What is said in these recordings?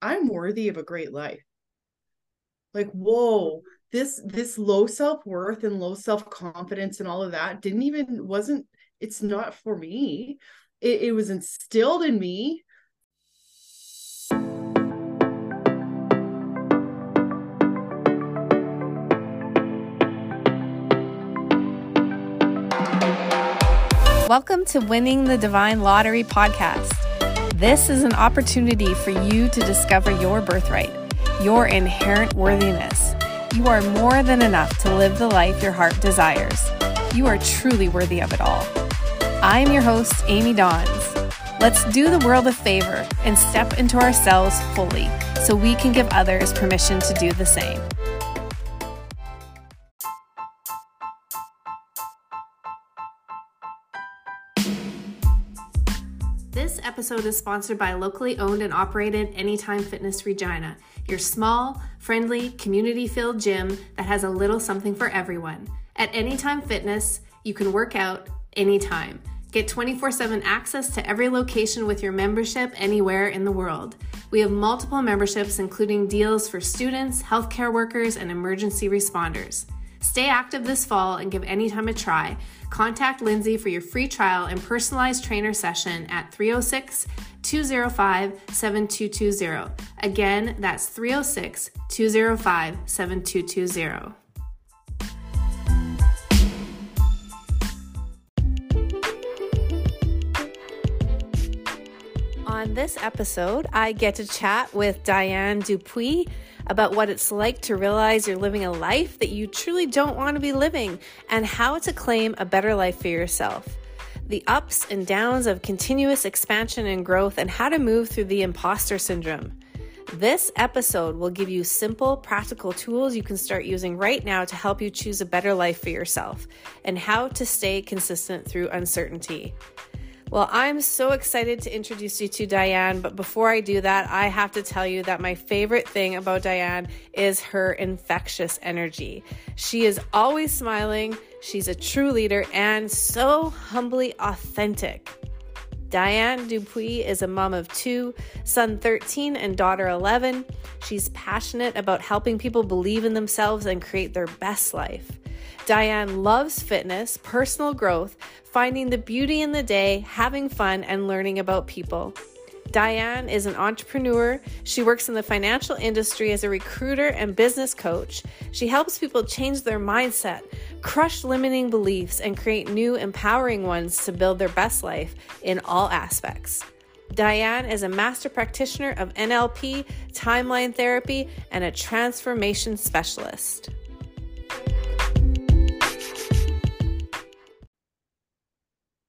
I'm worthy of a great life. Like, whoa, this this low self-worth and low self-confidence and all of that didn't even wasn't it's not for me. It, it was instilled in me Welcome to Winning the Divine Lottery podcast. This is an opportunity for you to discover your birthright, your inherent worthiness. You are more than enough to live the life your heart desires. You are truly worthy of it all. I am your host, Amy Dawns. Let's do the world a favor and step into ourselves fully so we can give others permission to do the same. Episode is sponsored by locally owned and operated Anytime Fitness Regina, your small, friendly, community filled gym that has a little something for everyone. At Anytime Fitness, you can work out anytime. Get 24 7 access to every location with your membership anywhere in the world. We have multiple memberships, including deals for students, healthcare workers, and emergency responders. Stay active this fall and give Anytime a try. Contact Lindsay for your free trial and personalized trainer session at 306 205 7220. Again, that's 306 205 7220. On this episode, I get to chat with Dianne Dupuis about what it's like to realize you're living a life that you truly don't want to be living and how to claim a better life for yourself. The ups and downs of continuous expansion and growth, and how to move through the imposter syndrome. This episode will give you simple, practical tools you can start using right now to help you choose a better life for yourself and how to stay consistent through uncertainty. Well, I'm so excited to introduce you to Dianne, but before I do that, I have to tell you that my favorite thing about Dianne is her infectious energy. She is always smiling, she's a true leader, and so humbly authentic. Dianne Dupuis is a mom of two, son 13 and daughter 11. She's passionate about helping people believe in themselves and create their best life. Dianne loves fitness, personal growth, finding the beauty in the day, having fun, and learning about people. Dianne is an entrepreneur. She works in the financial industry as a recruiter and business coach. She helps people change their mindset, crush limiting beliefs, and create new, empowering ones to build their best life in all aspects. Dianne is a master practitioner of NLP, timeline therapy, and a transformation specialist.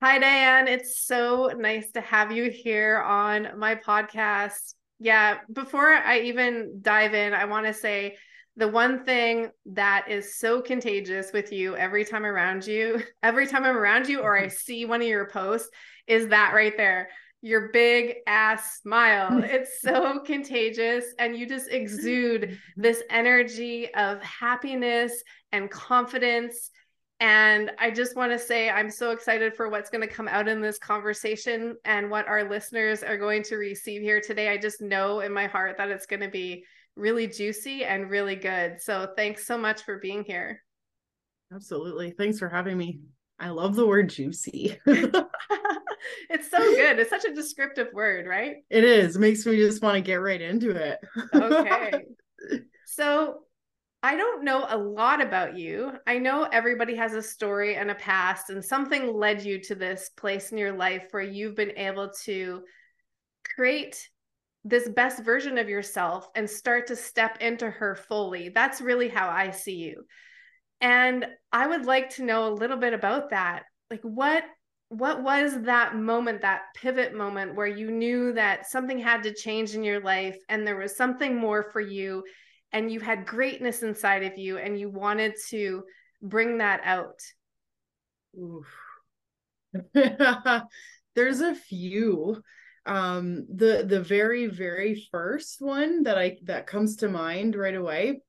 Hi, Dianne. It's so nice to have you here on my podcast. Yeah, before I even dive in, I want to say the one thing that is so contagious with you every time around you, every time I'm around you or I see one of your posts, is that right there. Your big ass smile. It's so contagious. And you just exude this energy of happiness and confidence and I just want to say I'm so excited for what's going to come out in this conversation and what our listeners are going to receive here today. I just know in my heart that it's going to be really juicy and really good. So thanks so much for being here. Absolutely. Thanks for having me. I love the word juicy. it's so good. It's such a descriptive word, right? It is. It makes me just want to get right into it. okay. So, I don't know a lot about you. I know everybody has a story and a past, and something led you to this place in your life where you've been able to create this best version of yourself and start to step into her fully. That's really how I see you. And I would like to know a little bit about that. Like what what was that moment, that pivot moment where you knew that something had to change in your life and there was something more for you and you had greatness inside of you and you wanted to bring that out? There's a few. Um, the the very very first one that I that comes to mind right away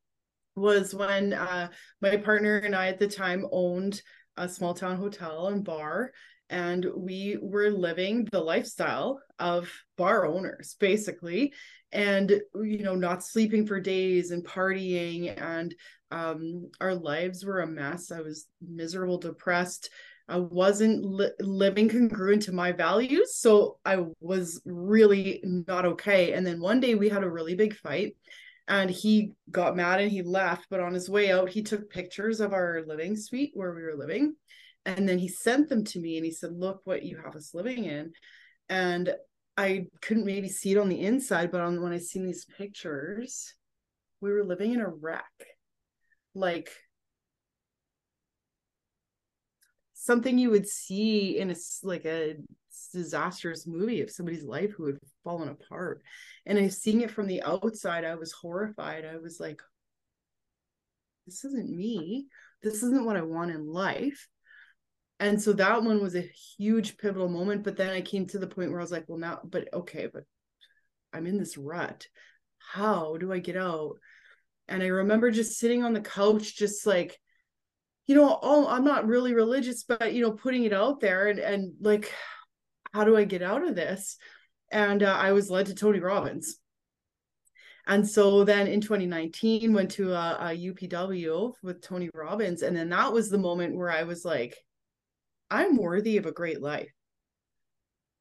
was when uh, my partner and I at the time owned a small town hotel and bar and we were living the lifestyle of bar owners basically. And you know not sleeping for days and partying. And um, our lives were a mess. I was miserable depressed. I wasn't li- living congruent to my values. So i was really not okay. And then one day we had a really big fight and he got mad and he left. But on his way out he took pictures of our living suite where we were living and then he sent them to me and he said look what you have us living in. And i couldn't maybe see it on the inside but on when i seen these pictures we were living in a wreck. Like something you would see in a like a disastrous movie of somebody's life who had fallen apart. And i seeing it from the outside i was horrified. I was like this isn't me. This isn't what i want in life and so that one was a huge pivotal moment but then i came to the point where i was like well now but okay but i'm in this rut. How do i get out? And i remember just sitting on the couch just like you know oh i'm not really religious but you know putting it out there and and like how do i get out of this? And uh, i was led to tony robbins. And so then in 2019 went to a, a upw with tony robbins. And then that was the moment where i was like I'm worthy of a great life.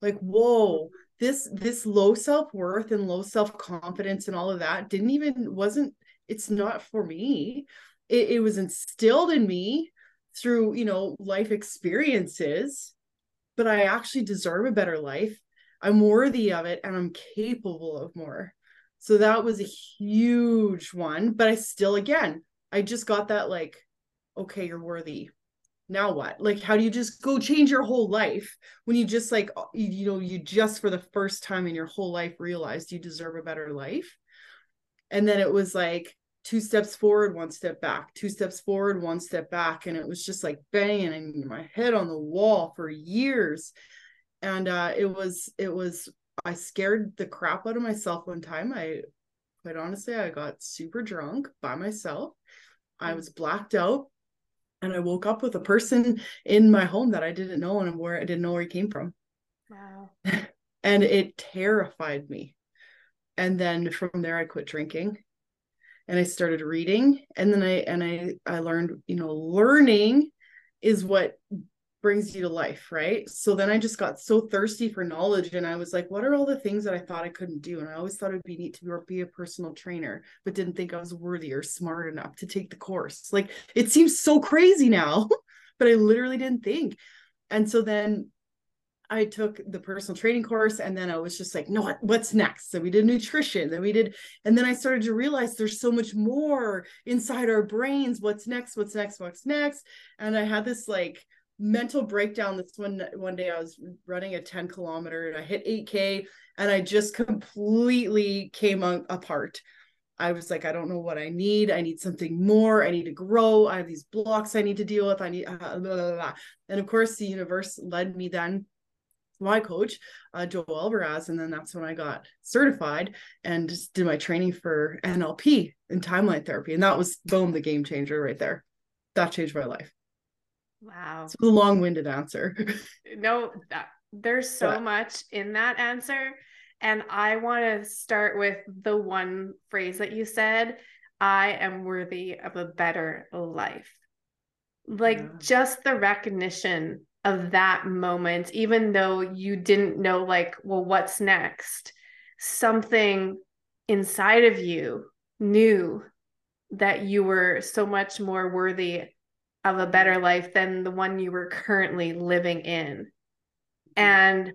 Like, whoa, this this low self-worth and low self-confidence and all of that didn't even wasn't it's not for me. It, it was instilled in me through, you know, life experiences, but I actually deserve a better life. I'm worthy of it and I'm capable of more. So that was a huge one. But I still, again, I just got that like, okay, you're worthy now what? Like how do you just go change your whole life when you just like uh, you, know you just for the first time in your whole life realized you deserve a better life? And then it was like two steps forward one step back two steps forward one step back and it was just like banging my head on the wall for years. And uh it was it was i scared the crap out of myself one time. I quite honestly i got super drunk by myself. I mm. was blacked out and I woke up with a person in my home that I didn't know and where I didn't know where he came from. Wow. and it terrified me. And then from there I quit drinking and I started reading and then I and I I learned, you know, learning is what brings you to life, right? So then I just got so thirsty for knowledge and I was like, what are all the things that I thought I couldn't do? And I always thought it'd be neat to be a personal trainer, but didn't think I was worthy or smart enough to take the course. Like it seems so crazy now, but I literally didn't think. And so then I took the personal training course and then I was just like, no, what, what's next? So we did nutrition, then we did, and then I started to realize there's so much more inside our brains. What's next? What's next? What's next? And I had this like mental breakdown this one one day i was running a 10 kilometer and i hit 8k and i just completely came apart. I was like i don't know what i need. I need something more. I need to grow. I have these blocks i need to deal with. I need uh, blah, blah, blah. and of course the universe led me then my coach uh, joel alvarez. And then that's when i got certified and just did my training for nlp and timeline therapy. And that was boom the game changer right there. That changed my life Wow. It's a long-winded answer. no, that, there's so but. much in that answer. And I want to start with the one phrase that you said I am worthy of a better life. Like yeah. just the recognition of that moment, even though you didn't know, like, well, what's next? Something inside of you knew that you were so much more worthy of a better life than the one you were currently living in. Mm-hmm. And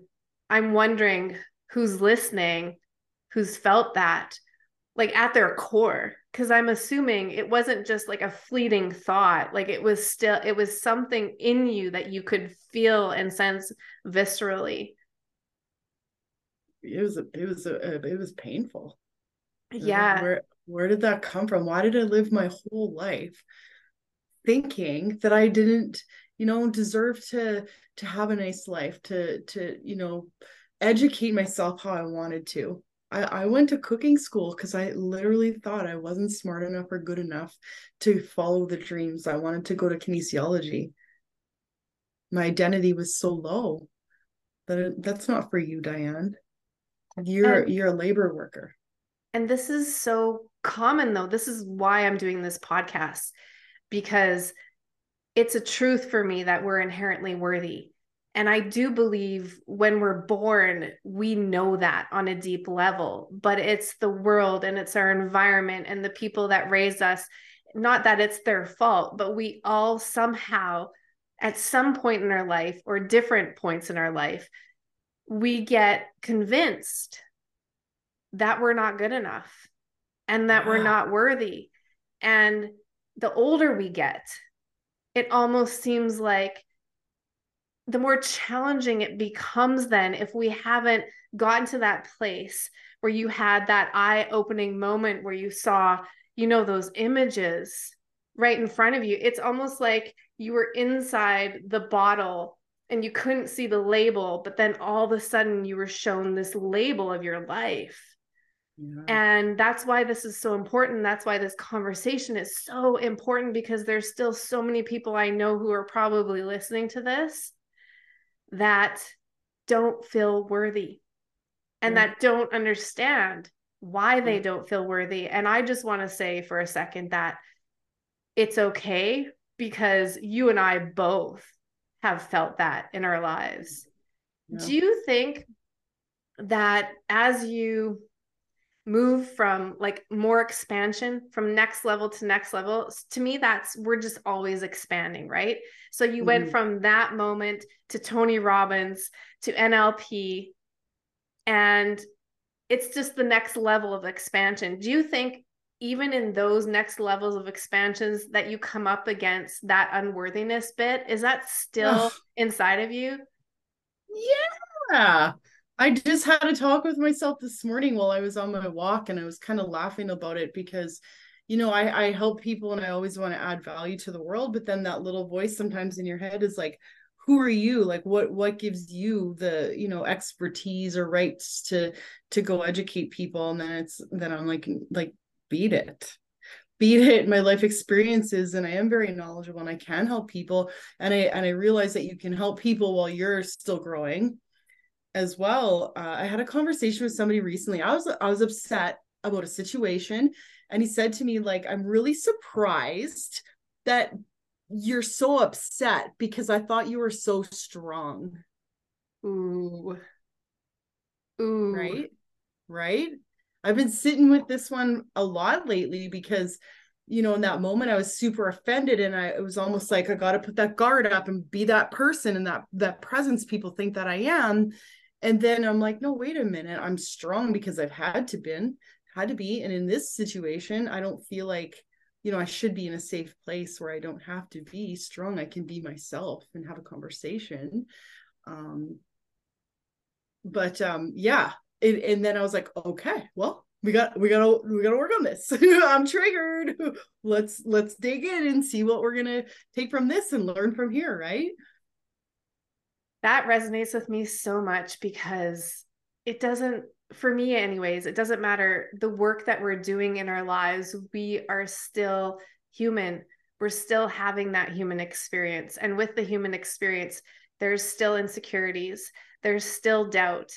I'm wondering who's listening, who's felt that, like at their core. Cause I'm assuming it wasn't just like a fleeting thought. Like it was still, it was something in you that you could feel and sense viscerally. It was, a, it was, a, it was painful. Yeah. Where, where did that come from? Why did I live my whole life thinking that I didn't, you know, deserve to to have a nice life, to to, you know, educate myself how I wanted to. I, I went to cooking school because I literally thought I wasn't smart enough or good enough to follow the dreams. I wanted to go to kinesiology. my identity was so low that that's not for you dianne you're and, you're a labor worker and this is so common though this is why i'm doing this podcast because it's a truth for me that we're inherently worthy and I do believe when we're born, we know that on a deep level, but it's the world and it's our environment and the people that raise us. Not that it's their fault, but we all somehow, at some point in our life or different points in our life, we get convinced that we're not good enough and that we're not worthy. And the older we get, it almost seems like the more challenging it becomes then if we haven't gotten to that place where you had that eye opening moment where you saw you know those images right in front of you. It's almost like you were inside the bottle and you couldn't see the label but then all of a sudden you were shown this label of your life yeah. and that's why this is so important that's why this conversation is so important because there's still so many people i know who are probably listening to this that don't feel worthy and that don't understand why they don't feel worthy. And I just want to say for a second that it's okay because you and I both have felt that in our lives. Yeah. Do you think that as you move from like more expansion from next level to next level to me that's we're just always expanding right? So you mm-hmm. went from that moment to tony robbins to nlp and it's just the next level of expansion. Do you think even in those next levels of expansions that you come up against that unworthiness bit is that still inside of you? Yeah I just had a talk with myself this morning while I was on my walk and I was kind of laughing about it because you know I, I help people and I always want to add value to the world but then that little voice sometimes in your head is like who are you? Like what what gives you the you know expertise or rights to to go educate people? And then it's then I'm like like beat it. Beat it my life experiences and i am very knowledgeable and i can help people and i and i realize that you can help people while you're still growing as well. Uh, I had a conversation with somebody recently. I was I was upset about a situation, and he said to me like, "I'm really surprised that you're so upset because I thought you were so strong." Ooh. Ooh. Right? Right? I've been sitting with this one a lot lately because you know in that moment i was super offended and i it was almost like i got to put that guard up and be that person and that that presence people think that i am and then i'm like no wait a minute. I'm strong because i've had to been had to be. And in this situation i don't feel like you know i should be in a safe place where i don't have to be strong. I can be myself and have a conversation. Um but um yeah. And, and then i was like okay well we got we gotta we gotta work on this. I'm triggered. Let's let's dig in and see what we're gonna take from this and learn from here right that resonates with me so much because it doesn't for me anyways it doesn't matter the work that we're doing in our lives we are still human. We're still having that human experience. And with the human experience there's still insecurities there's still doubt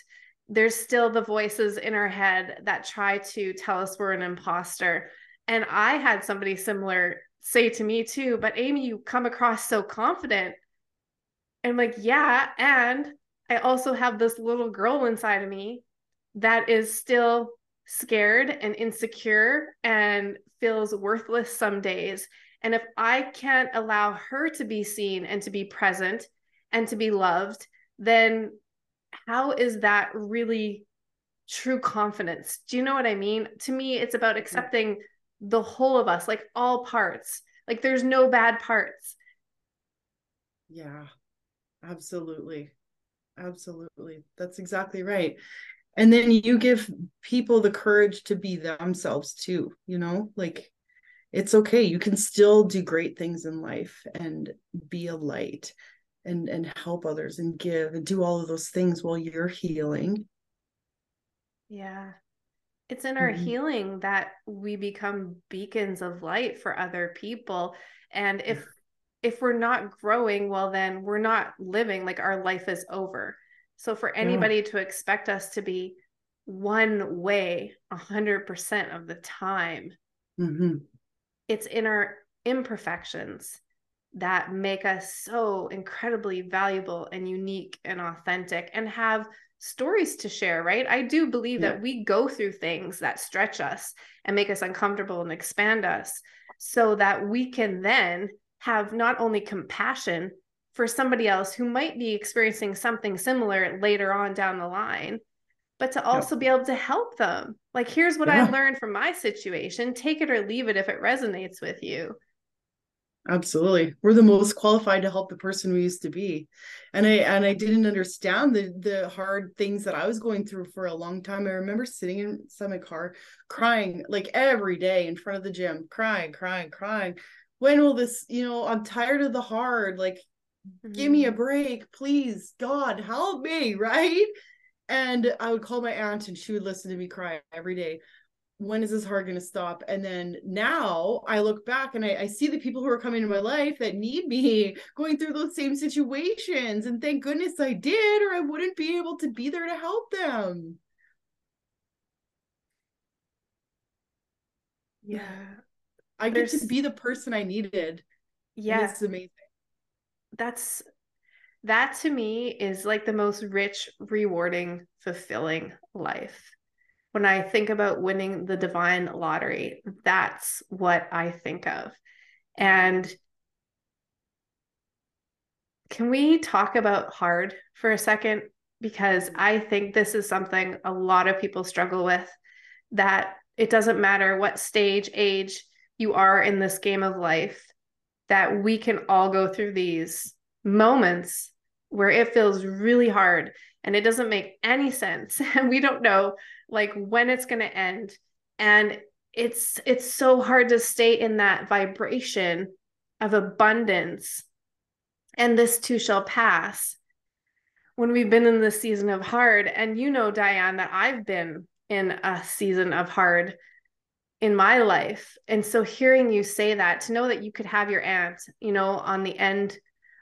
there's still the voices in our head that try to tell us we're an imposter. And i had somebody similar say to me too but amy you come across so confident I'm like, yeah. And I also have this little girl inside of me that is still scared and insecure and feels worthless some days. And if I can't allow her to be seen and to be present and to be loved, then how is that really true confidence? Do you know what I mean? To me, it's about mm-hmm. accepting the whole of us, like all parts. Like there's no bad parts. Yeah. Absolutely. Absolutely. That's exactly right. And then you give people the courage to be themselves too, you know, like it's okay. You can still do great things in life and be a light and and help others and give and do all of those things while you're healing. Yeah. It's in our mm-hmm. healing that we become beacons of light for other people. And if if we're not growing, well, then we're not living like our life is over. So for anybody yeah. to expect us to be one way a hundred percent of the time, mm-hmm. it's in our imperfections that make us so incredibly valuable and unique and authentic and have stories to share, right? I do believe yeah. that we go through things that stretch us and make us uncomfortable and expand us so that we can then have not only compassion for somebody else who might be experiencing something similar later on down the line, but to also yeah. be able to help them. Like, here's what yeah. I learned from my situation. Take it or leave it if it resonates with you. Absolutely. We're the most qualified to help the person we used to be. And I and I didn't understand the the hard things that I was going through for a long time. I remember sitting inside my car crying like every day in front of the gym, crying, crying, crying. When will this, you know, I'm tired of the hard. Like mm-hmm. give me a mm-hmm. break, please. God, help me, right? And I would call my aunt and she would listen to me cry every day when is this hard going to stop? And then now I look back and I, I, see the people who are coming in my life that need me going through those same situations. And thank goodness I did, or I wouldn't be able to be there to help them. Yeah. I There's... get to be the person I needed. Yeah. It's amazing. That's that to me is like the most rich, rewarding, fulfilling life when I think about winning the divine lottery, that's what I think of. And can we talk about hard for a second? Because I think this is something a lot of people struggle with that it doesn't matter what stage, age you are in this game of life, that we can all go through these moments where it feels really hard and it doesn't make any sense. And we don't know like when it's going to end. And it's it's so hard to stay in that vibration of abundance. And this too shall pass when we've been in this season of hard. And you know dianne that i've been in a season of hard in my life and so hearing you say that to know that you could have your aunt you know on the end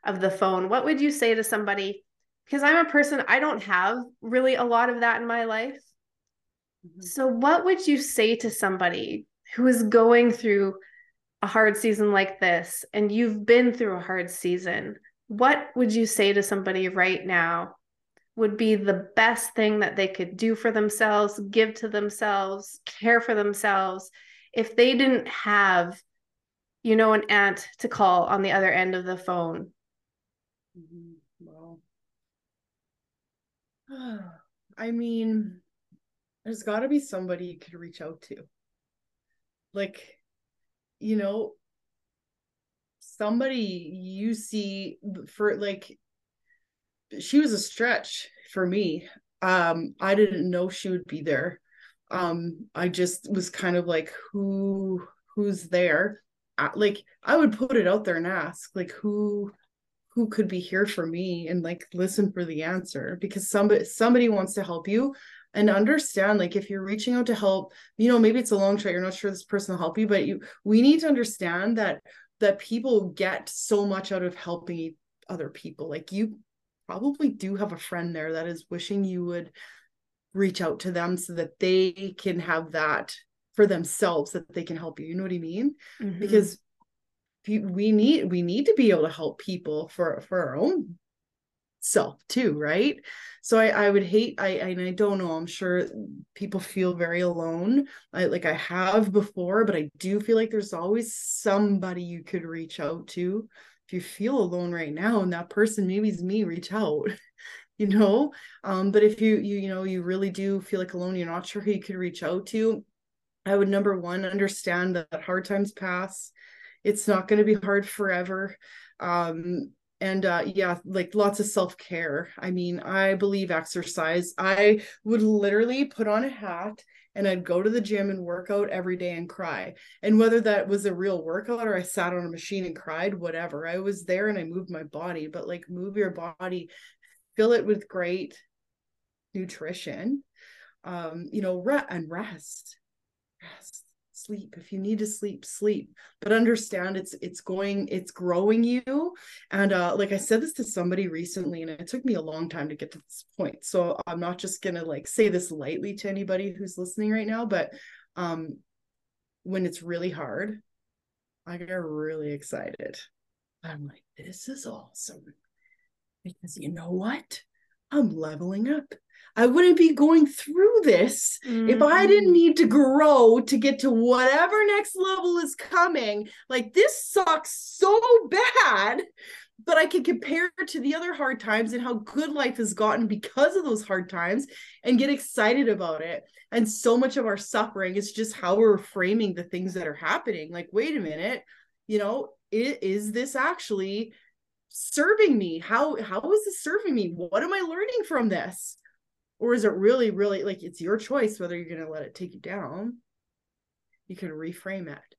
of the phone what would you say to somebody because i'm a person i don't have really a lot of that in my life Mm-hmm. So, what would you say to somebody who is going through a hard season like this and you've been through a hard season? What would you say to somebody right now would be the best thing that they could do for themselves, give to themselves, care for themselves if they didn't have, you know, an aunt to call on the other end of the phone? Mm-hmm. Well, I mean, there's got to be somebody you could reach out to. Like, you know, somebody you see for like, she was a stretch for me. Um, I didn't know she would be there. Um, I just was kind of like, who, who's there? like, I would put it out there and ask, like, who, who could be here for me and like listen for the answer because somebody somebody wants to help you and understand like if you're reaching out to help you know maybe it's a long shot you're not sure this person will help you but you we need to understand that that people get so much out of helping other people like you probably do have a friend there that is wishing you would reach out to them so that they can have that for themselves that they can help you you know what i mean mm-hmm. because we need we need to be able to help people for for our own self too right so i i would hate i and i don't know i'm sure people feel very alone i like i have before but i do feel like there's always somebody you could reach out to if you feel alone right now and that person maybe is me reach out you know? Um but if you you you know you really do feel like alone you're not sure who you could reach out to i would number one understand that hard times pass. It's not going to be hard forever. Um and uh yeah like lots of self-care. I mean i believe exercise. I would literally put on a hat and i'd go to the gym and work out every day and cry. And whether that was a real workout or i sat on a machine and cried whatever i was there and i moved my body but like move your body fill it with great nutrition um you know re- and rest. Rest sleep. If you need to sleep sleep but understand it's it's going it's growing you. And uh like i said this to somebody recently and it took me a long time to get to this point. So i'm not just gonna like say this lightly to anybody who's listening right now but um when it's really hard i get really excited. I'm like this is awesome. Because you know what? I'm leveling up I wouldn't be going through this mm-hmm. if I didn't mm-hmm. need to grow to get to whatever next level is coming. Like this sucks so bad, but I can compare it to the other hard times and how good life has gotten because of those hard times and get excited about it. And so much of our suffering is just how we're framing the things that are happening. Like, wait a minute, you know, it, is this actually serving me? How how is this serving me? What am I learning from this? Or is it really really like it's your choice whether you're going to let it take you down. You can reframe it.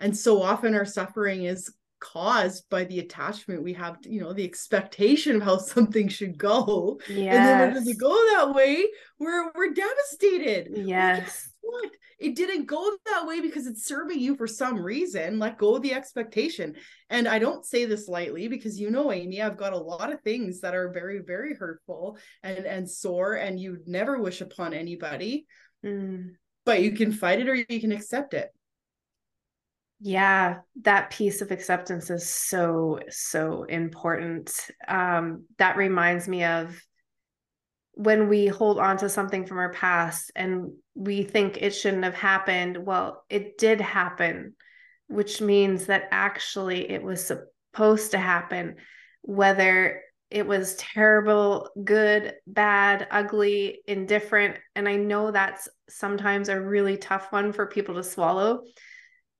And so often our suffering is caused by the attachment we have to, you know the expectation of how something should go. Yes. and then when it doesn't go that way we're we're devastated. Yes. what it didn't go that way because it's serving you for some reason let go of the expectation and i don't say this lightly because you know amy i've got a lot of things that are very very hurtful and and sore and you never wish upon anybody mm. but you can fight it or you can accept it yeah, that piece of acceptance is so, so important. Um, that reminds me of when we hold on to something from our past and we think it shouldn't have happened. Well, it did happen, which means that actually it was supposed to happen, whether it was terrible, good, bad, ugly, indifferent. And I know that's sometimes a really tough one for people to swallow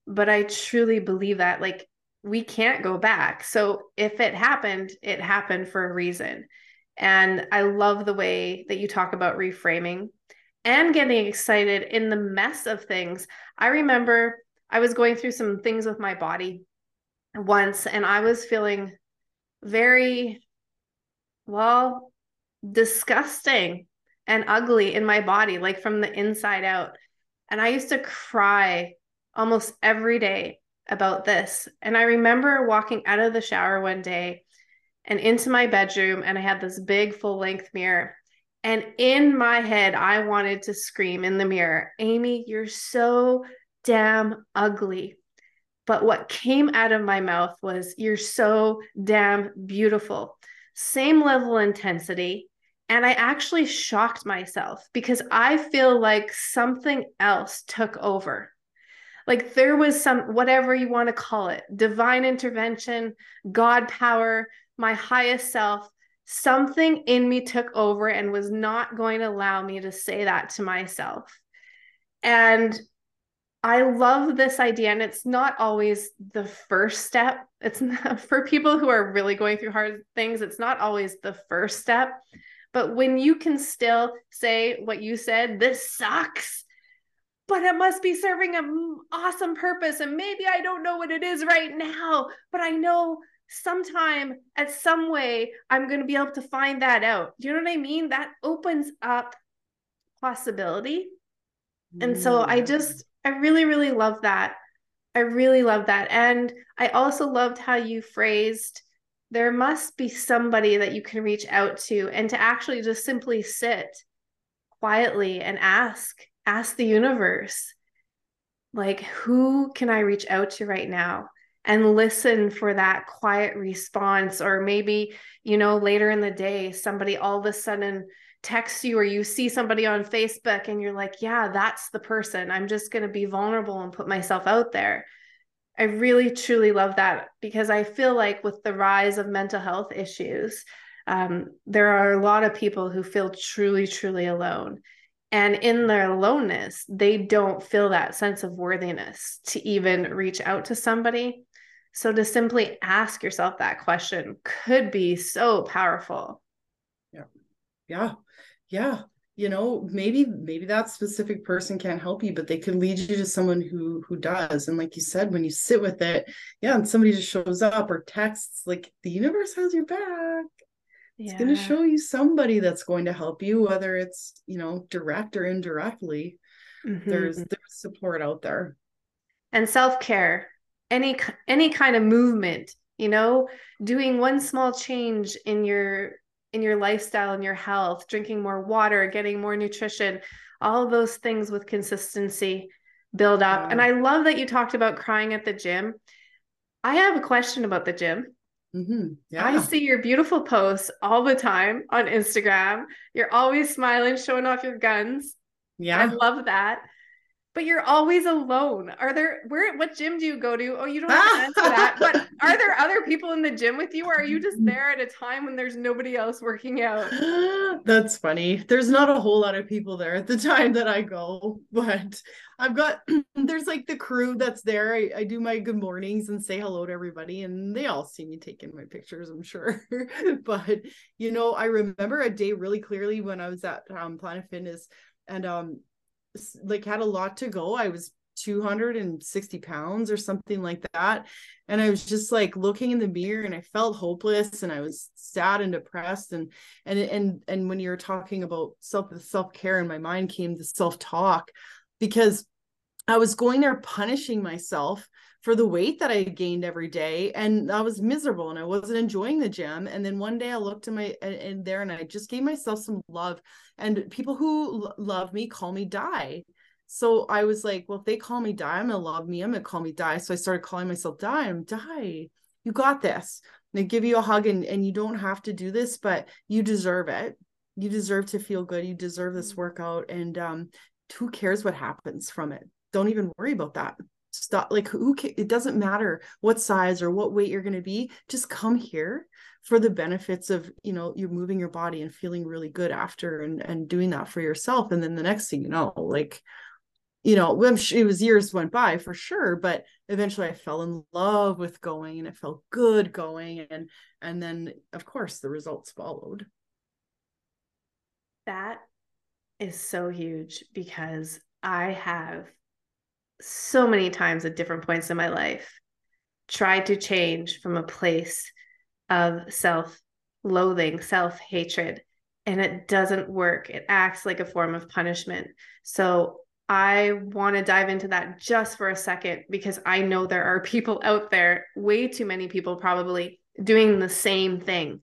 but I truly believe that like we can't go back. So if it happened, it happened for a reason. And I love the way that you talk about reframing and getting excited in the mess of things. I remember I was going through some things with my body once and I was feeling very, well, disgusting and ugly in my body, like from the inside out. And I used to cry almost every day about this. And I remember walking out of the shower one day and into my bedroom, and I had this big full length mirror. And in my head, I wanted to scream in the mirror, Amy, you're so damn ugly. But what came out of my mouth was, You're so damn beautiful. Same level intensity. And I actually shocked myself because I feel like something else took over like there was some whatever you want to call it divine intervention god power my highest self something in me took over and was not going to allow me to say that to myself and I love this idea, and it's not always the first step. It's not for people who are really going through hard things, it's not always the first step. But when you can still say what you said, this sucks, but it must be serving an awesome purpose. And maybe I don't know what it is right now, but I know sometime at some way I'm going to be able to find that out. Do you know what I mean? That opens up possibility. And so I mm. just, I really, really love that. I really love that. And I also loved how you phrased there must be somebody that you can reach out to and to actually just simply sit quietly and ask ask the universe like who can i reach out to right now and listen for that quiet response or maybe you know later in the day somebody all of a sudden texts you or you see somebody on facebook and you're like yeah that's the person. I'm just going to be vulnerable and put myself out there. I really truly love that because i feel like with the rise of mental health issues um, there are a lot of people who feel truly truly alone. And in their aloneness, they don't feel that sense of worthiness to even reach out to somebody. So to simply ask yourself that question could be so powerful. Yeah. Yeah. Yeah. You know, maybe maybe that specific person can't help you, but they could lead you to someone who who does. And like you said, when you sit with it, yeah, and somebody just shows up or texts, like the universe has your back it's going to show you somebody that's going to help you whether it's you know direct or indirectly mm-hmm. there's there's support out there and self-care any any kind of movement you know doing one small change in your in your lifestyle and your health drinking more water getting more nutrition all of those things with consistency build up and i love that you talked about crying at the gym i have a question about the gym Mm-hmm. Yeah. I see your beautiful posts all the time on Instagram. You're always smiling, showing off your guns. Yeah. I love that. But you're always alone. Are there where what gym do you go to? Oh, you don't have to answer that. But are there other people in the gym with you, or are you just there at a time when there's nobody else working out? That's funny. There's not a whole lot of people there at the time that I go, but I've got there's like the crew that's there. I, I do my good mornings and say hello to everybody, and they all see me taking my pictures, I'm sure. but you know, I remember a day really clearly when I was at um, Planet Fitness and um like had a lot to go. I was 260 pounds or something like that. And I was just like looking in the mirror and I felt hopeless and I was sad and depressed. And and and and when you were talking about self self-care in my mind came the self-talk because I was going there punishing myself for the weight that I gained every day, and I was miserable and I wasn't enjoying the gym. And then one day I looked in my in there and I just gave myself some love. And people who love me call me Di. So I was like, well, if they call me Di, I'm gonna love me. I'm gonna call me Di. So I started calling myself Di. I'm Di. You got this. They give you a hug, and and you don't have to do this, but you deserve it. You deserve to feel good. You deserve this workout, and um, who cares what happens from it? Don't even worry about that stop like who it doesn't matter what size or what weight you're going to be just come here for the benefits of you know you're moving your body and feeling really good after and and doing that for yourself. And then the next thing you know like you know it was years went by for sure but eventually i fell in love with going and it felt good going and and then of course the results followed. That is so huge because i have so many times at different points in my life tried to change from a place of self loathing, self hatred, and it doesn't work. It acts like a form of punishment. So I want to dive into that just for a second because I know there are people out there, way too many people probably, doing the same thing.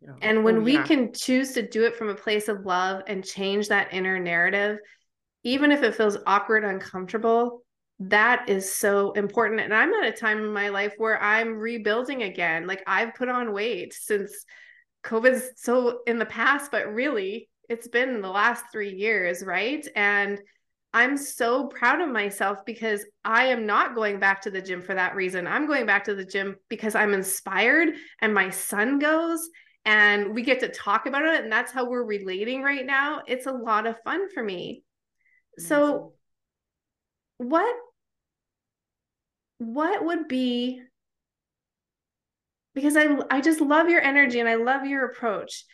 Yeah. And oh, when oh, yeah. we can choose to do it from a place of love and change that inner narrative, even if it feels awkward, uncomfortable, that is so important. And I'm at a time in my life where I'm rebuilding again. Like I've put on weight since COVID's so in the past, but really it's been the last three years, right? And I'm so proud of myself because I am not going back to the gym for that reason. I'm going back to the gym because I'm inspired and my son goes and we get to talk about it. And that's how we're relating right now. It's a lot of fun for me. So, what what would be because I I just love your energy and I love your approach.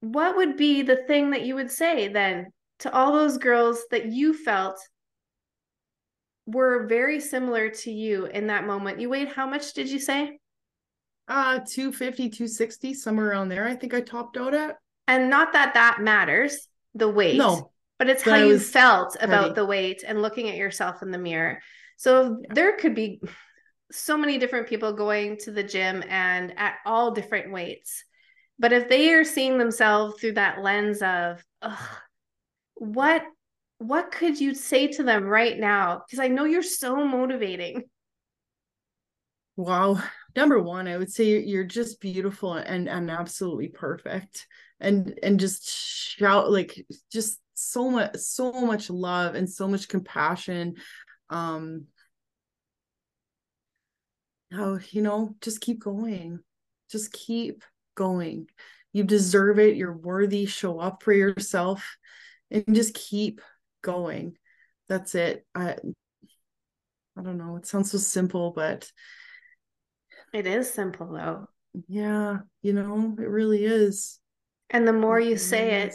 What would be the thing that you would say then to all those girls that you felt were very similar to you in that moment? You weighed how much did you say? Uh 250, 260, somewhere around there. I think I topped out at. And not that that matters, the weight. No, but it's how you felt about the weight and looking at yourself in the mirror. So yeah. there could be so many different people going to the gym and at all different weights. But if they are seeing themselves through that lens of, what what could you say to them right now? Because I know you're so motivating. Wow. Number one, I would say you're just beautiful and, and absolutely perfect. And and just shout like just so much so much love and so much compassion um oh you know just keep going just keep going. You deserve it. You're worthy. Show up for yourself and just keep going. That's it. I i don't know. It sounds so simple but it is simple though. Yeah you know it really is. And the more you say it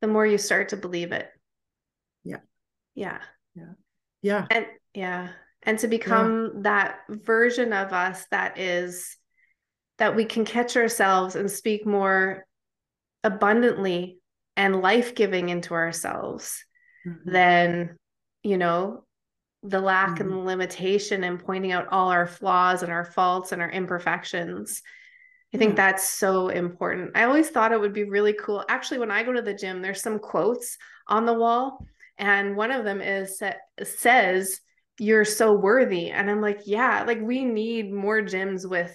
the more you start to believe it. Yeah. Yeah. Yeah. Yeah. And yeah. And to become yeah. that version of us that is that we can catch ourselves and speak more abundantly and life-giving into ourselves mm-hmm. than, you know, the lack mm-hmm. and the limitation and pointing out all our flaws and our faults and our imperfections. I think hmm. that's so important. I always thought it would be really cool. Actually, when I go to the gym, there's some quotes on the wall, and one of them is says, "You're so worthy," and I'm like, yeah, like we need more gyms with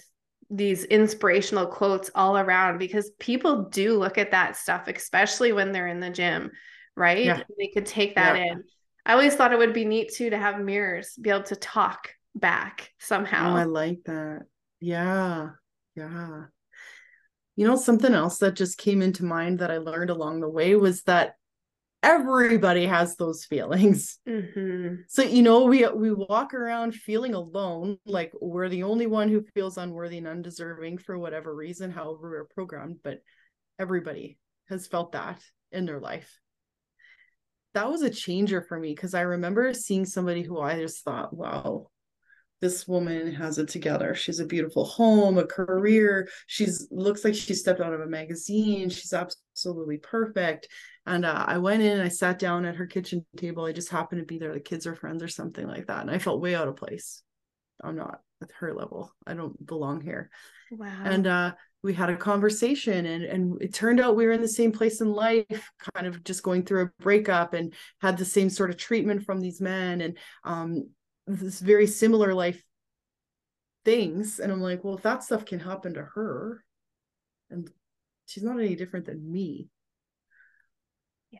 these inspirational quotes all around because people do look at that stuff, especially when they're in the gym, right? Yeah. They could take that yeah. in. I always thought it would be neat too to have mirrors be able to talk back somehow. Oh, I like that. Yeah. Yeah. You know, something else that just came into mind that I learned along the way was that everybody has those feelings. Mm-hmm. So, you know, we we walk around feeling alone, like we're the only one who feels unworthy and undeserving for whatever reason, however we're programmed, but everybody has felt that in their life that was a changer for me because I remember seeing somebody who I just thought, wow, this woman has it together. She's a beautiful home, a career. She's looks like she stepped out of a magazine. She's absolutely perfect. And uh, I went in, I sat down at her kitchen table. I just happened to be there. The kids are friends or something like that. And I felt way out of place. I'm not at her level. I don't belong here. Wow. And uh, we had a conversation and and it turned out we were in the same place in life kind of just going through a breakup and had the same sort of treatment from these men and um this very similar life things and i'm like well if that stuff can happen to her and she's not any different than me yeah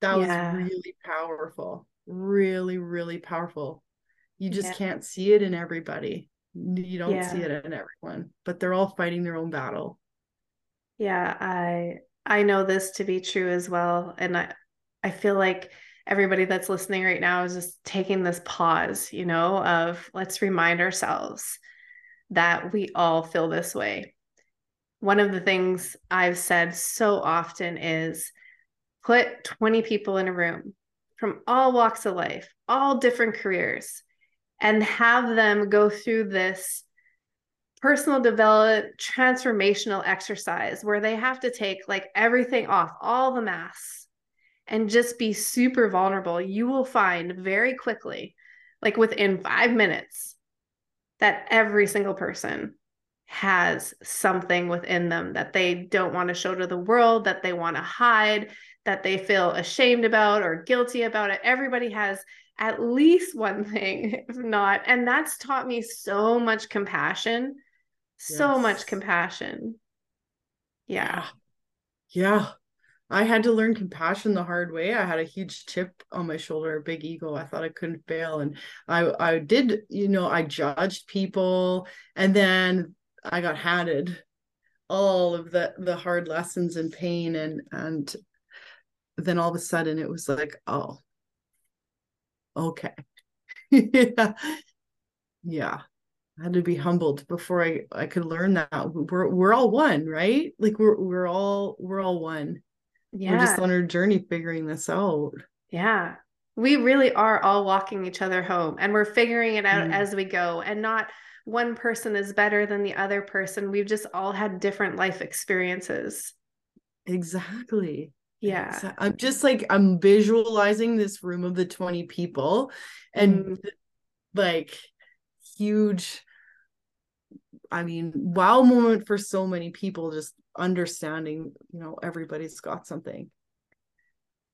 that yeah. was really powerful really really powerful you just yeah. can't see it in everybody you don't yeah. see it in everyone but they're all fighting their own battle yeah i i know this to be true as well and i i feel like everybody that's listening right now is just taking this pause you know of let's remind ourselves that we all feel this way. One of the things i've said so often is put 20 people in a room from all walks of life all different careers and have them go through this personal development transformational exercise where they have to take like everything off, all the masks, and just be super vulnerable, you will find very quickly, like within five minutes, that every single person has something within them that they don't want to show to the world, that they want to hide, that they feel ashamed about or guilty about it. Everybody has at least one thing, if not. And that's taught me so much compassion, so yes. much compassion. Yeah. Yeah. I had to learn compassion the hard way. I had a huge chip on my shoulder, a big ego. I thought I couldn't fail. And I I did, you know, I judged people and then I got handed all of the the hard lessons and pain and and then all of a sudden it was like, oh, okay yeah yeah I had to be humbled before I I could learn that we're we're all one, right? Like we're we're all we're all one. Yeah. We're just on our journey figuring this out. Yeah. We really are all walking each other home and we're figuring it out mm. as we go and not one person is better than the other person. We've just all had different life experiences. Exactly. Yeah. I'm just like I'm visualizing this room of the 20 people and mm. like huge I mean, wow moment for so many people just understanding, you know, everybody's got something.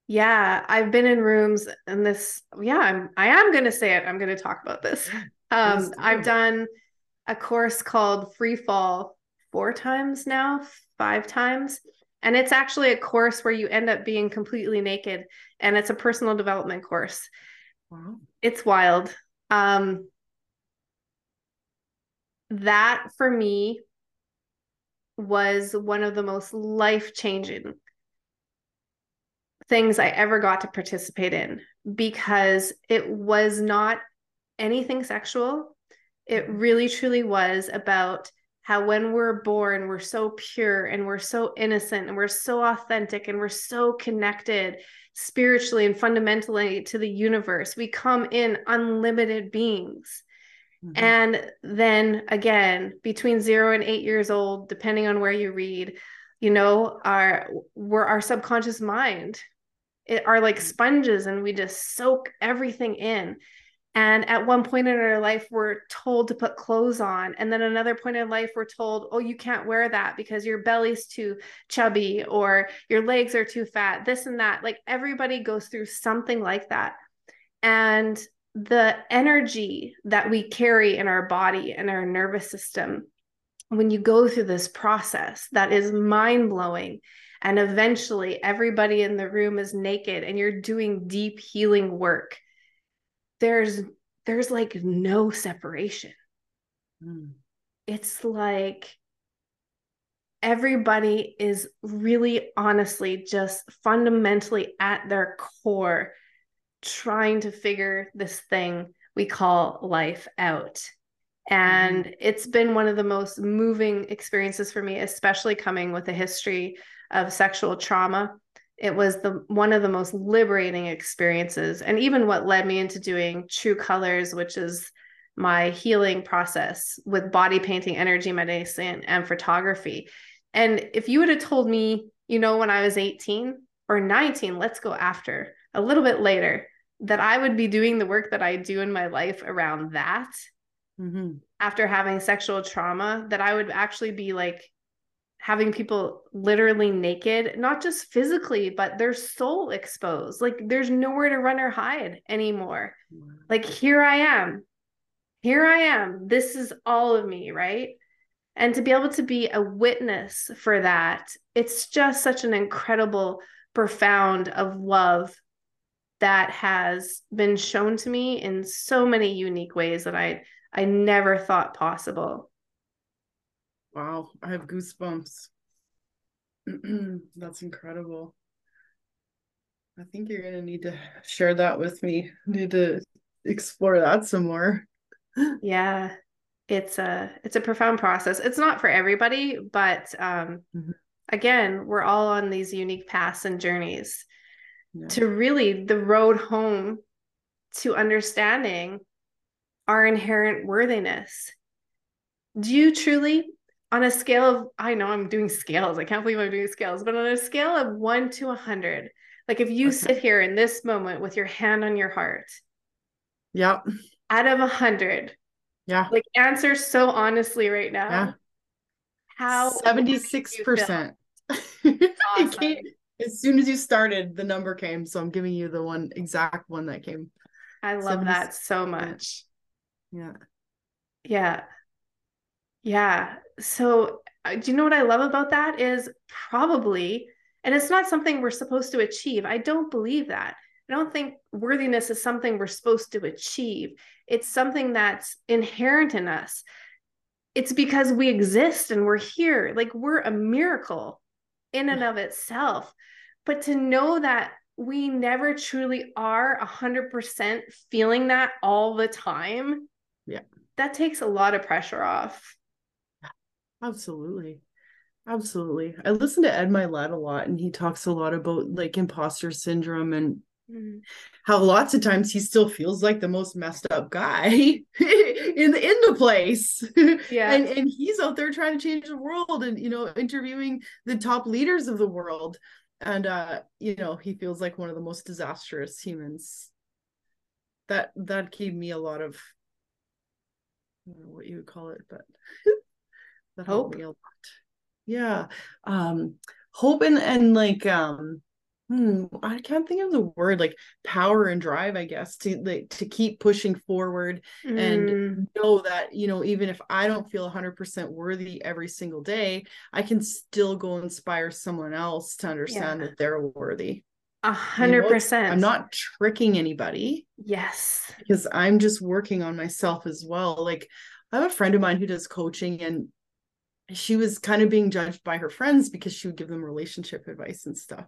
Yeah, I've been in rooms and this yeah, I'm I am going to say it. I'm going to talk about this. Um I've done a course called Free Fall four times now, five times and it's actually a course where you end up being completely naked and it's a personal development course. Wow. It's wild. Um, that for me was one of the most life changing things I ever got to participate in because it was not anything sexual. It mm-hmm. really truly was about how when we're born, we're so pure and we're so innocent and we're so authentic and we're so connected spiritually and fundamentally to the universe. We come in unlimited beings. Mm-hmm. And then again, between zero and eight years old, depending on where you read, you know, our we're our subconscious mind it, are like sponges and we just soak everything in and at one point in our life, we're told to put clothes on. And then another point in life, we're told, oh, you can't wear that because your belly's too chubby or your legs are too fat, this and that. Like everybody goes through something like that. And the energy that we carry in our body and our nervous system, when you go through this process that is mind blowing, and eventually everybody in the room is naked and you're doing deep healing work. There's there's like no separation. Mm. it's like everybody is really honestly just fundamentally at their core trying to figure this thing we call life out. And mm-hmm. it's been one of the most moving experiences for me especially coming with a history of sexual trauma. It was the one of the most liberating experiences and even what led me into doing true colors which is my healing process with body painting energy medicine and photography. And if you would have told me you know when i was 18 or 19 let's go after a little bit later that i would be doing the work that i do in my life around that mm-hmm. after having sexual trauma that i would actually be like having people literally naked, not just physically, but their soul exposed. Like there's nowhere to run or hide anymore. Like here I am. Here I am. This is all of me, right? And to be able to be a witness for that, it's just such an incredible, profound of love that has been shown to me in so many unique ways that I I never thought possible. Wow, I have goosebumps. That's incredible. I think you're gonna need to share that with me. Need to explore that some more. yeah, it's a it's a profound process. It's not for everybody, but um, mm-hmm. again, we're all on these unique paths and journeys yeah. to really the road home to understanding our inherent worthiness. Do you truly on a scale of I know I'm doing scales. I can't believe I'm doing scales, but on a scale of 1 to 100, like if you sit here in this moment with your hand on your heart. Yep. Out of 100. Yeah. Like answer so honestly right now. Yeah. How 76%. awesome. As soon as you started, the number came, so I'm giving you the one exact one that came. I love that so much. Yeah. Yeah. Yeah. So, uh, do you know what I love about that is probably, and it's not something we're supposed to achieve. I don't believe that. I don't think worthiness is something we're supposed to achieve. It's something that's inherent in us. It's because we exist and we're here. Like we're a miracle in and of itself. But to know that we never truly are 100% feeling that all the time, yeah, that takes a lot of pressure off. Absolutely. Absolutely. I listen to Ed Mylett a lot and he talks a lot about like imposter syndrome and mm-hmm. how lots of times he still feels like the most messed up guy in the in the place. Yeah. and and he's out there trying to change the world and you know interviewing the top leaders of the world and uh you know he feels like one of the most disastrous humans. That that gave me a lot of I don't know what you would call it, but that hope me a lot. Yeah. Um hope and and like um hmm, I can't think of the word like power and drive, I guess, to like to keep pushing forward mm. and know that, you know, even if I don't feel 100% worthy every single day, I can still go inspire someone else to understand yeah. that they're worthy. A hundred percent. I'm not tricking anybody. Yes. Because I'm just working on myself as well. Like I have a friend of mine who does coaching and she was kind of being judged by her friends because she would give them relationship advice and stuff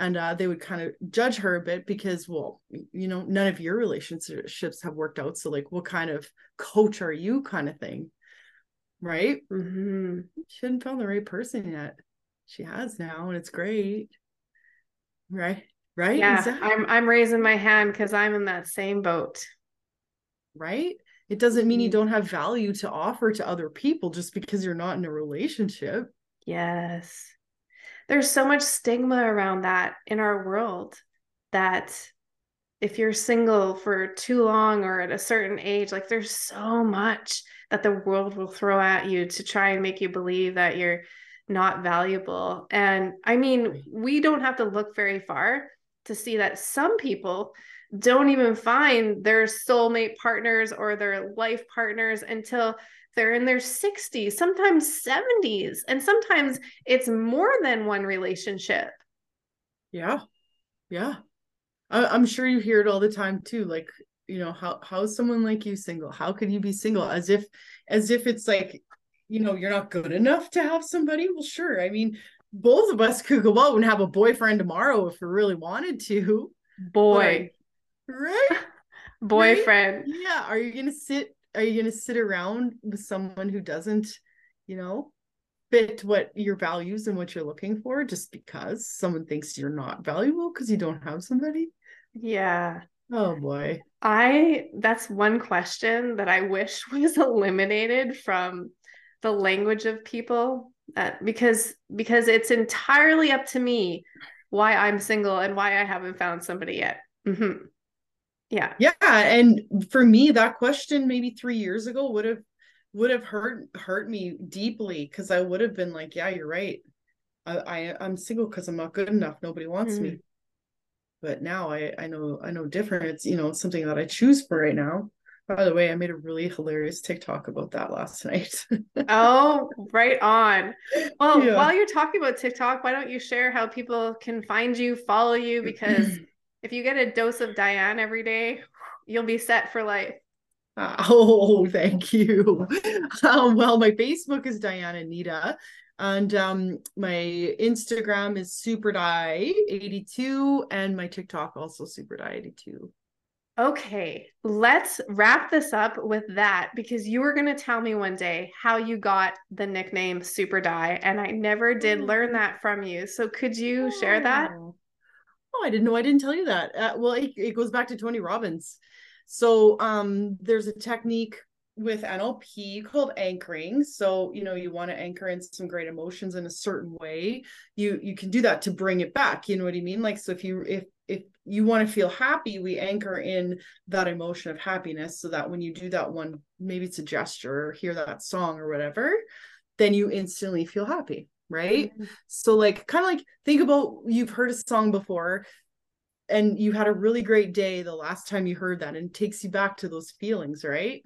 and uh, they would kind of judge her a bit because well you know none of your relationships have worked out so like what kind of coach are you kind of thing right mm-hmm. she hadn't found the right person yet she has now and it's great right right yeah exactly. i'm i'm raising my hand because i'm in that same boat right it doesn't mean you mm-hmm. don't have value to offer to other people just because you're not in a relationship. Yes. There's so much stigma around that in our world. that if you're single for too long or at a certain age, like there's so much that the world will throw at you to try and make you believe that you're not valuable. And I mean, we don't have to look very far to see that some people don't even find their soulmate partners or their life partners until they're in their 60s, sometimes 70s, and sometimes it's more than one relationship. Yeah. Yeah. I, am sure you hear it all the time too. Like, you know, how how is someone like you single? How can you be single? As if as if it's like, you know, you're not good enough to have somebody. Well, sure. I mean, both of us could go out and have a boyfriend tomorrow if we really wanted to. Boy. Right? Boyfriend. Right? Yeah. Are you gonna sit are you gonna sit around with someone who doesn't, you know, fit what your values and what you're looking for just because someone thinks you're not valuable because you don't have somebody? Yeah. Oh boy. I that's one question that I wish was eliminated from the language of people uh, because because it's entirely up to me why I'm single and why I haven't found somebody yet. Mm-hmm. Yeah. Yeah, and for me that question maybe 3 years ago would have would have hurt hurt me deeply cuz I would have been like, yeah, you're right. I, I I'm single cuz I'm not good enough. Nobody wants mm-hmm. me but now I I know I know different. It's you know something that I choose for right now. By the way, I made a really hilarious TikTok about that last night. oh, right on. Well, yeah. while you're talking about TikTok, why don't you share how people can find you, follow you? Because if you get a dose of Dianne every day, you'll be set for life. Uh, oh, thank you. Um, well, my Facebook is Dianne Anita. And um, my Instagram is superdi82 and my TikTok also superdi82. Okay, let's wrap this up with that because you were going to tell me one day how you got the nickname Super Di, and I never did oh. learn that from you. So could you share that? Oh, I didn't know. I didn't tell you that. Uh, well, it, it goes back to Tony Robbins. So um, there's a technique with NLP called anchoring. So, you know, you want to anchor in some great emotions in a certain way. You you can do that to bring it back. You know what I mean? Like so if you if if you want to feel happy, we anchor in that emotion of happiness so that when you do that one, maybe it's a gesture or hear that song or whatever, then you instantly feel happy, right? Mm-hmm. So like kind of like think about you've heard a song before and you had a really great day the last time you heard that and takes you back to those feelings, right?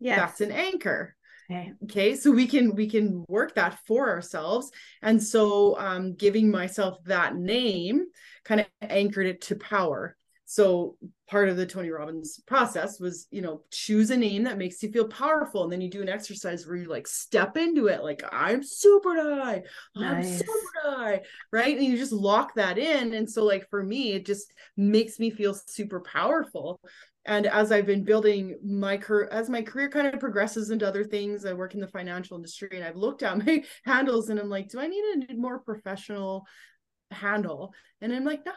Yeah. that's an anchor okay. okay so we can we can work that for ourselves and so um giving myself that name kind of anchored it to power so part of the tony robbins process was you know choose a name that makes you feel powerful and then you do an exercise where you like step into it like i'm super Di i'm super Di right? And you just lock that in and so like for me it just makes me feel super powerful. And as i've been building my career as my career kind of progresses into other things i work in the financial industry and i've looked at my handles and i'm like do i need a more professional handle? And i'm like no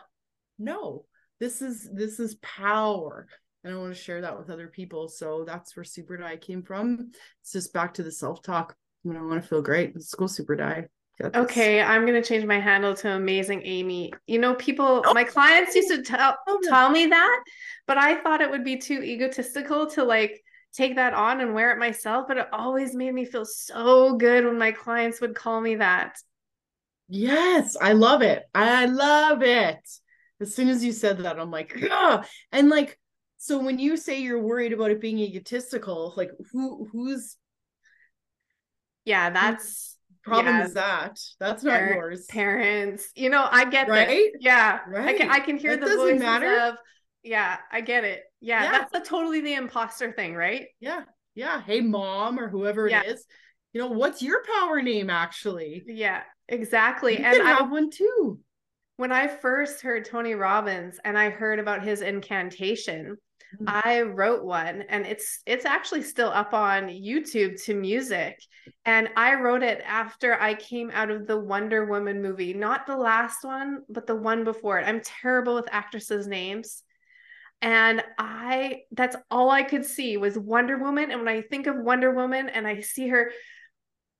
no this is this is power and i want to share that with other people so that's where super Di came from it's just back to the self-talk when i want to feel great let's go super Di Okay, I'm gonna change my handle to Amazing Amy. You know, people, oh. my clients used to tell oh, tell me that, but I thought it would be too egotistical to like take that on and wear it myself. But it always made me feel so good when my clients would call me that. Yes, I love it. I love it. As soon as you said that, I'm like, yeah. And like, so when you say you're worried about it being egotistical, like who who's yeah, that's problem yeah. is that? That's not Parent, yours. Parents, you know, I get right. This. Yeah, right. I can I can hear that the voices matter. of yeah, I get it. Yeah, yeah, that's a totally the imposter thing, right? Yeah, yeah. Hey, mom, or whoever yeah. it is. You know, what's your power name actually? Yeah, exactly. You and I have one too. When I first heard Tony Robbins and I heard about his incantation, mm-hmm. I wrote one and it's it's actually still up on YouTube to music. And I wrote it after I came out of the Wonder Woman movie, not the last one, but the one before it. I'm terrible with actresses' names. And I that's all I could see was Wonder Woman. And when I think of Wonder Woman and I see her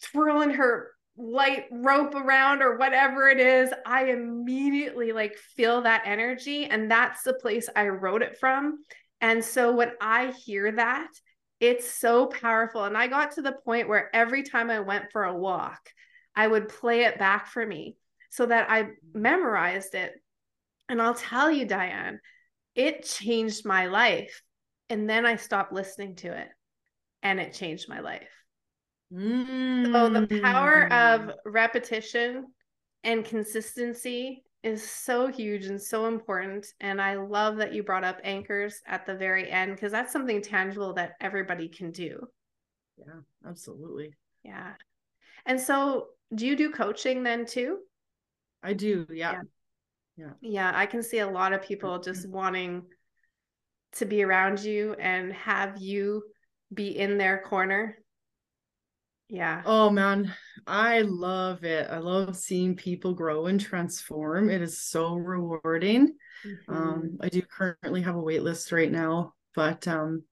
twirling her light rope around or whatever it is, I immediately like feel that energy. And that's the place I wrote it from. And so when I hear that, it's so powerful. And I got to the point where every time I went for a walk, I would play it back for me so that I memorized it. And I'll tell you, Dianne, it changed my life. And then I stopped listening to it and it changed my life. Mm. So the power of mm. repetition and consistency is so huge and so important. And I love that you brought up anchors at the very end because that's something tangible that everybody can do. Yeah, absolutely. Yeah. And so, do you do coaching then too? I do. Yeah. yeah. Yeah. Yeah. I can see a lot of people just wanting to be around you and have you be in their corner yeah. Oh man, I love it. I love seeing people grow and transform. It is so rewarding. Mm-hmm. Um, I do currently have a wait list right now, but um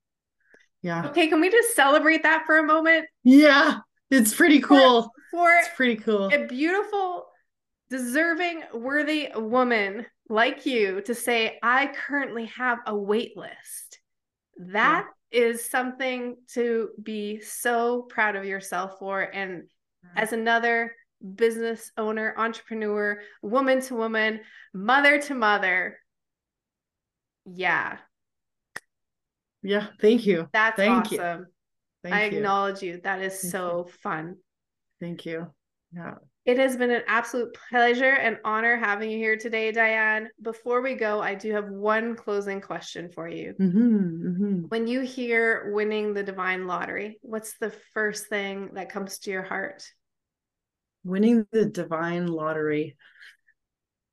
yeah. Okay, can we just celebrate that for a moment? Yeah, it's pretty cool. For, for it's pretty cool. A beautiful, deserving, worthy woman like you to say, I currently have a wait list. That is something to be so proud of yourself for. And mm. as another business owner, entrepreneur, woman to woman, mother to mother, yeah. Yeah, thank you. That's thank awesome. You. Thank I you. acknowledge you. That is thank so you. fun. Thank you. Yeah. It has been an absolute pleasure and honor having you here today, Dianne. Before we go, I do have one closing question for you. Mm-hmm, mm-hmm. When you hear winning the divine lottery, what's the first thing that comes to your heart? Winning the divine lottery.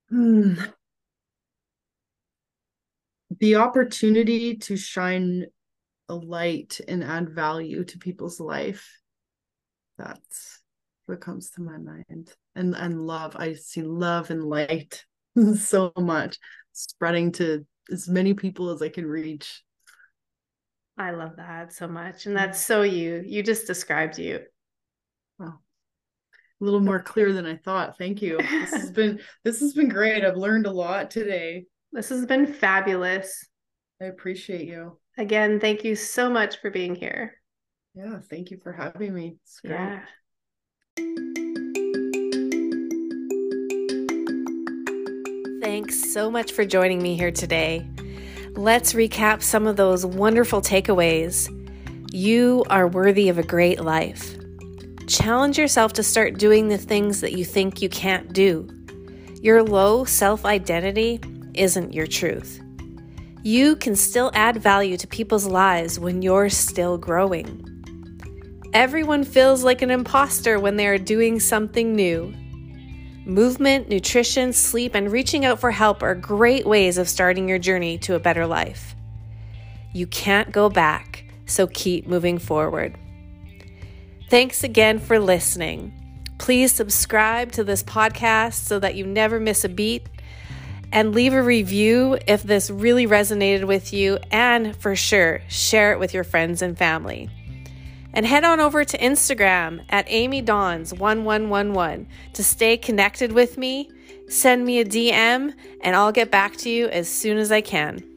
Hmm. The opportunity to shine a light and add value to people's life. That's what comes to my mind. And and love i see love and light so much spreading to as many people as i can reach. I love that so much and mm. that's so you you just described you. Oh, a little more clear than i thought thank you. This has been this has been great i've learned a lot today. This has been fabulous. I appreciate you. Again thank you so much for being here. Yeah thank you for having me. Yeah Thanks so much for joining me here today. Let's recap some of those wonderful takeaways. You are worthy of a great life. Challenge yourself to start doing the things that you think you can't do. Your low self identity isn't your truth. You can still add value to people's lives when you're still growing. Everyone feels like an imposter when they are doing something new. Movement, nutrition, sleep, and reaching out for help are great ways of starting your journey to a better life. You can't go back, so keep moving forward. Thanks again for listening. Please subscribe to this podcast so that you never miss a beat. And leave a review if this really resonated with you. And for sure, share it with your friends and family. And head on over to Instagram at amydawns1111 to stay connected with me. Send me a DM and I'll get back to you as soon as I can.